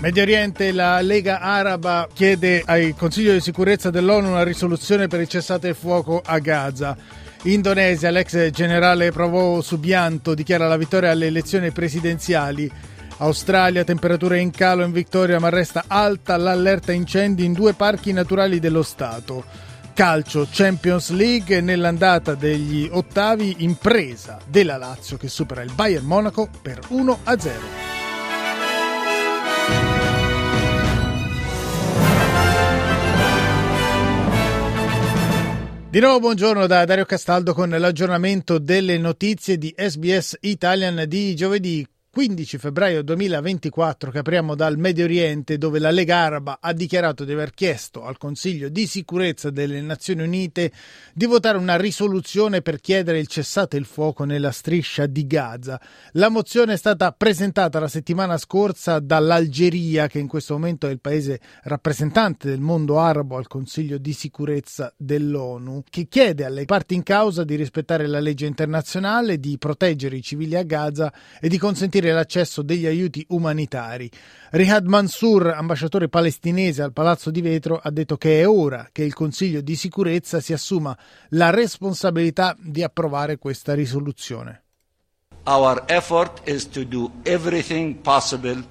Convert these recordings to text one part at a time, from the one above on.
Medio Oriente, la Lega Araba chiede al Consiglio di sicurezza dell'ONU una risoluzione per il cessate il fuoco a Gaza. Indonesia, l'ex generale Prabowo Subianto dichiara la vittoria alle elezioni presidenziali. Australia, temperature in calo in Victoria ma resta alta l'allerta incendi in due parchi naturali dello Stato. Calcio Champions League nell'andata degli ottavi impresa della Lazio che supera il Bayern Monaco per 1-0. Di nuovo buongiorno da Dario Castaldo con l'aggiornamento delle notizie di SBS Italian di giovedì 15 febbraio 2024 che apriamo dal Medio Oriente dove la Lega Araba ha dichiarato di aver chiesto al Consiglio di sicurezza delle Nazioni Unite di votare una risoluzione per chiedere il cessate il fuoco nella striscia di Gaza. La mozione è stata presentata la settimana scorsa dall'Algeria che in questo momento è il paese rappresentante del mondo arabo al Consiglio di sicurezza dell'ONU che chiede alle parti in causa di rispettare la legge internazionale, di proteggere i civili a Gaza e di consentire garantire l'accesso degli aiuti umanitari. Rihad Mansour, ambasciatore palestinese al Palazzo di Vetro, ha detto che è ora che il Consiglio di sicurezza si assuma la responsabilità di approvare questa risoluzione. Our effort is to do everything possible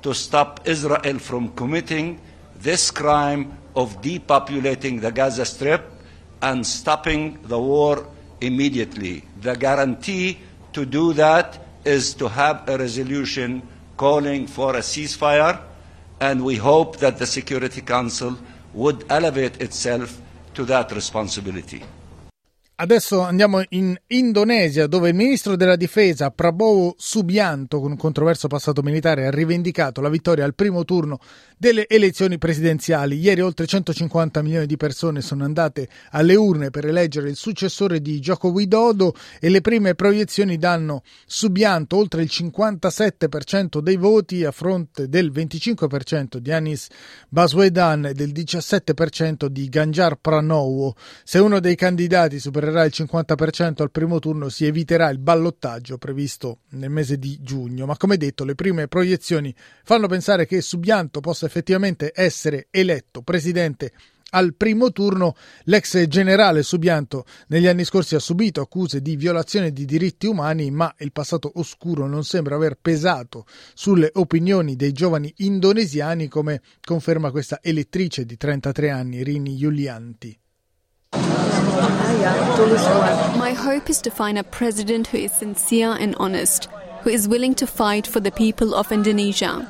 to stop Israel from committing this crime of depopulating the Gaza Strip and stopping the war immediately. The guarantee to do that is to have a resolution calling for a ceasefire, and we hope that the Security Council would elevate itself to that responsibility. Adesso andiamo in Indonesia dove il ministro della difesa Prabowo Subianto con un controverso passato militare ha rivendicato la vittoria al primo turno delle elezioni presidenziali. Ieri oltre 150 milioni di persone sono andate alle urne per eleggere il successore di Joko Widodo e le prime proiezioni danno Subianto oltre il 57% dei voti a fronte del 25% di Anis Baswedan e del 17% di Ganjar Pranowo. Se uno dei candidati supererà supererà il 50% al primo turno si eviterà il ballottaggio previsto nel mese di giugno, ma come detto le prime proiezioni fanno pensare che Subianto possa effettivamente essere eletto presidente al primo turno l'ex generale Subianto negli anni scorsi ha subito accuse di violazione di diritti umani, ma il passato oscuro non sembra aver pesato sulle opinioni dei giovani indonesiani, come conferma questa elettrice di 33 anni, Rini Yulianti. My hope is to find a president who is sincere and honest, who is willing to fight for the people of Indonesia.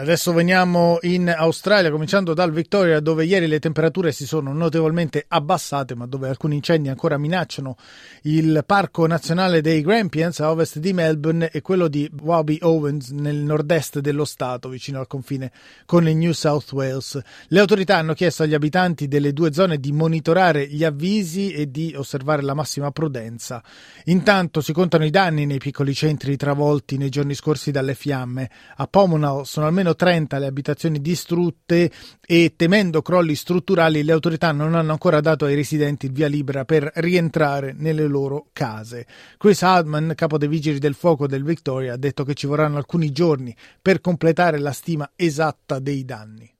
Adesso veniamo in Australia, cominciando dal Victoria, dove ieri le temperature si sono notevolmente abbassate, ma dove alcuni incendi ancora minacciano il parco nazionale dei Grampians a ovest di Melbourne e quello di Wabi Owens nel nord-est dello stato, vicino al confine con il New South Wales. Le autorità hanno chiesto agli abitanti delle due zone di monitorare gli avvisi e di osservare la massima prudenza. Intanto si contano i danni nei piccoli centri travolti nei giorni scorsi dalle fiamme. A Pomonal sono almeno almeno 30 le abitazioni distrutte e temendo crolli strutturali le autorità non hanno ancora dato ai residenti il via libera per rientrare nelle loro case. Chris Hardman, capo dei vigili del fuoco del Victoria, ha detto che ci vorranno alcuni giorni per completare la stima esatta dei danni.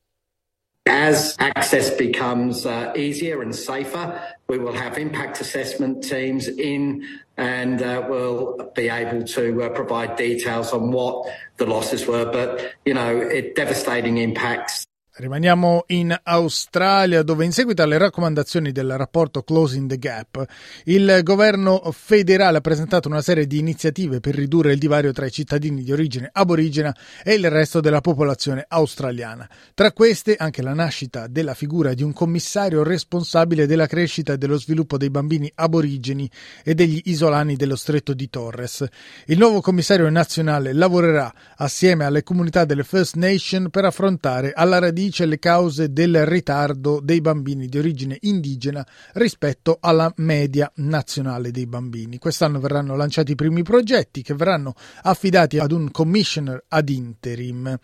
As access becomes uh, easier and safer, we will have impact assessment teams in and uh, we'll be able to uh, provide details on what the losses were. But, you know, it, devastating impacts Rimaniamo in Australia dove in seguito alle raccomandazioni del rapporto Closing the Gap il governo federale ha presentato una serie di iniziative per ridurre il divario tra i cittadini di origine aborigena e il resto della popolazione australiana. Tra queste anche la nascita della figura di un commissario responsabile della crescita e dello sviluppo dei bambini aborigeni e degli isolani dello stretto di Torres. Il nuovo commissario nazionale lavorerà assieme alle comunità delle First Nation per affrontare alla radice radice e le cause del ritardo dei bambini di origine indigena rispetto alla media nazionale dei bambini. Quest'anno verranno lanciati i primi progetti che verranno affidati ad un commissioner ad interim.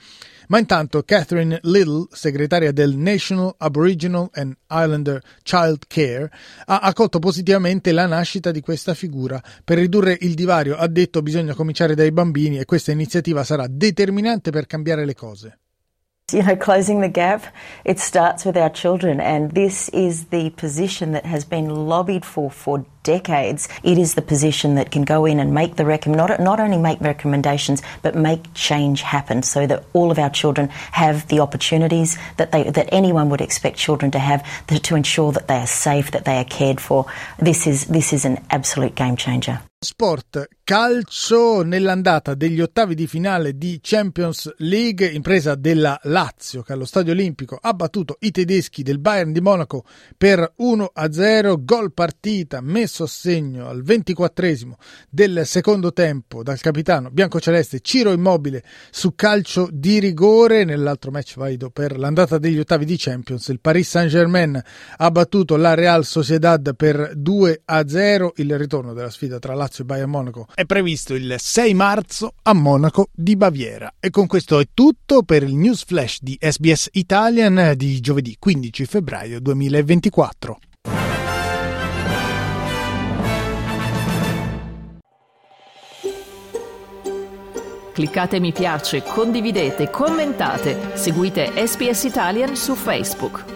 Ma intanto Catherine Little, segretaria del National Aboriginal and Islander Child Care, ha accolto positivamente la nascita di questa figura. Per ridurre il divario, ha detto, bisogna cominciare dai bambini e questa iniziativa sarà determinante per cambiare le cose. You know, closing the gap, it starts with our children, and this is the position that has been lobbied for for decades. It is the position that can go in and make the recomm- not, not only make recommendations, but make change happen so that all of our children have the opportunities that, they, that anyone would expect children to have to, to ensure that they are safe, that they are cared for. This is, this is an absolute game changer. Sport calcio nell'andata degli ottavi di finale di Champions League, impresa della Lazio che allo Stadio Olimpico ha battuto i tedeschi del Bayern di Monaco per 1-0, gol partita messo a segno al 24 del secondo tempo dal capitano biancoceleste Ciro Immobile su calcio di rigore. Nell'altro match valido per l'andata degli ottavi di Champions, il Paris Saint-Germain ha battuto la Real Sociedad per 2-0, il ritorno della sfida tra Lazio e Bayern Monaco è previsto il 6 marzo a Monaco di Baviera. E con questo è tutto per il news flash di SBS Italian di giovedì 15 febbraio 2024. Cliccate mi piace, condividete, commentate, seguite SBS Italian su Facebook.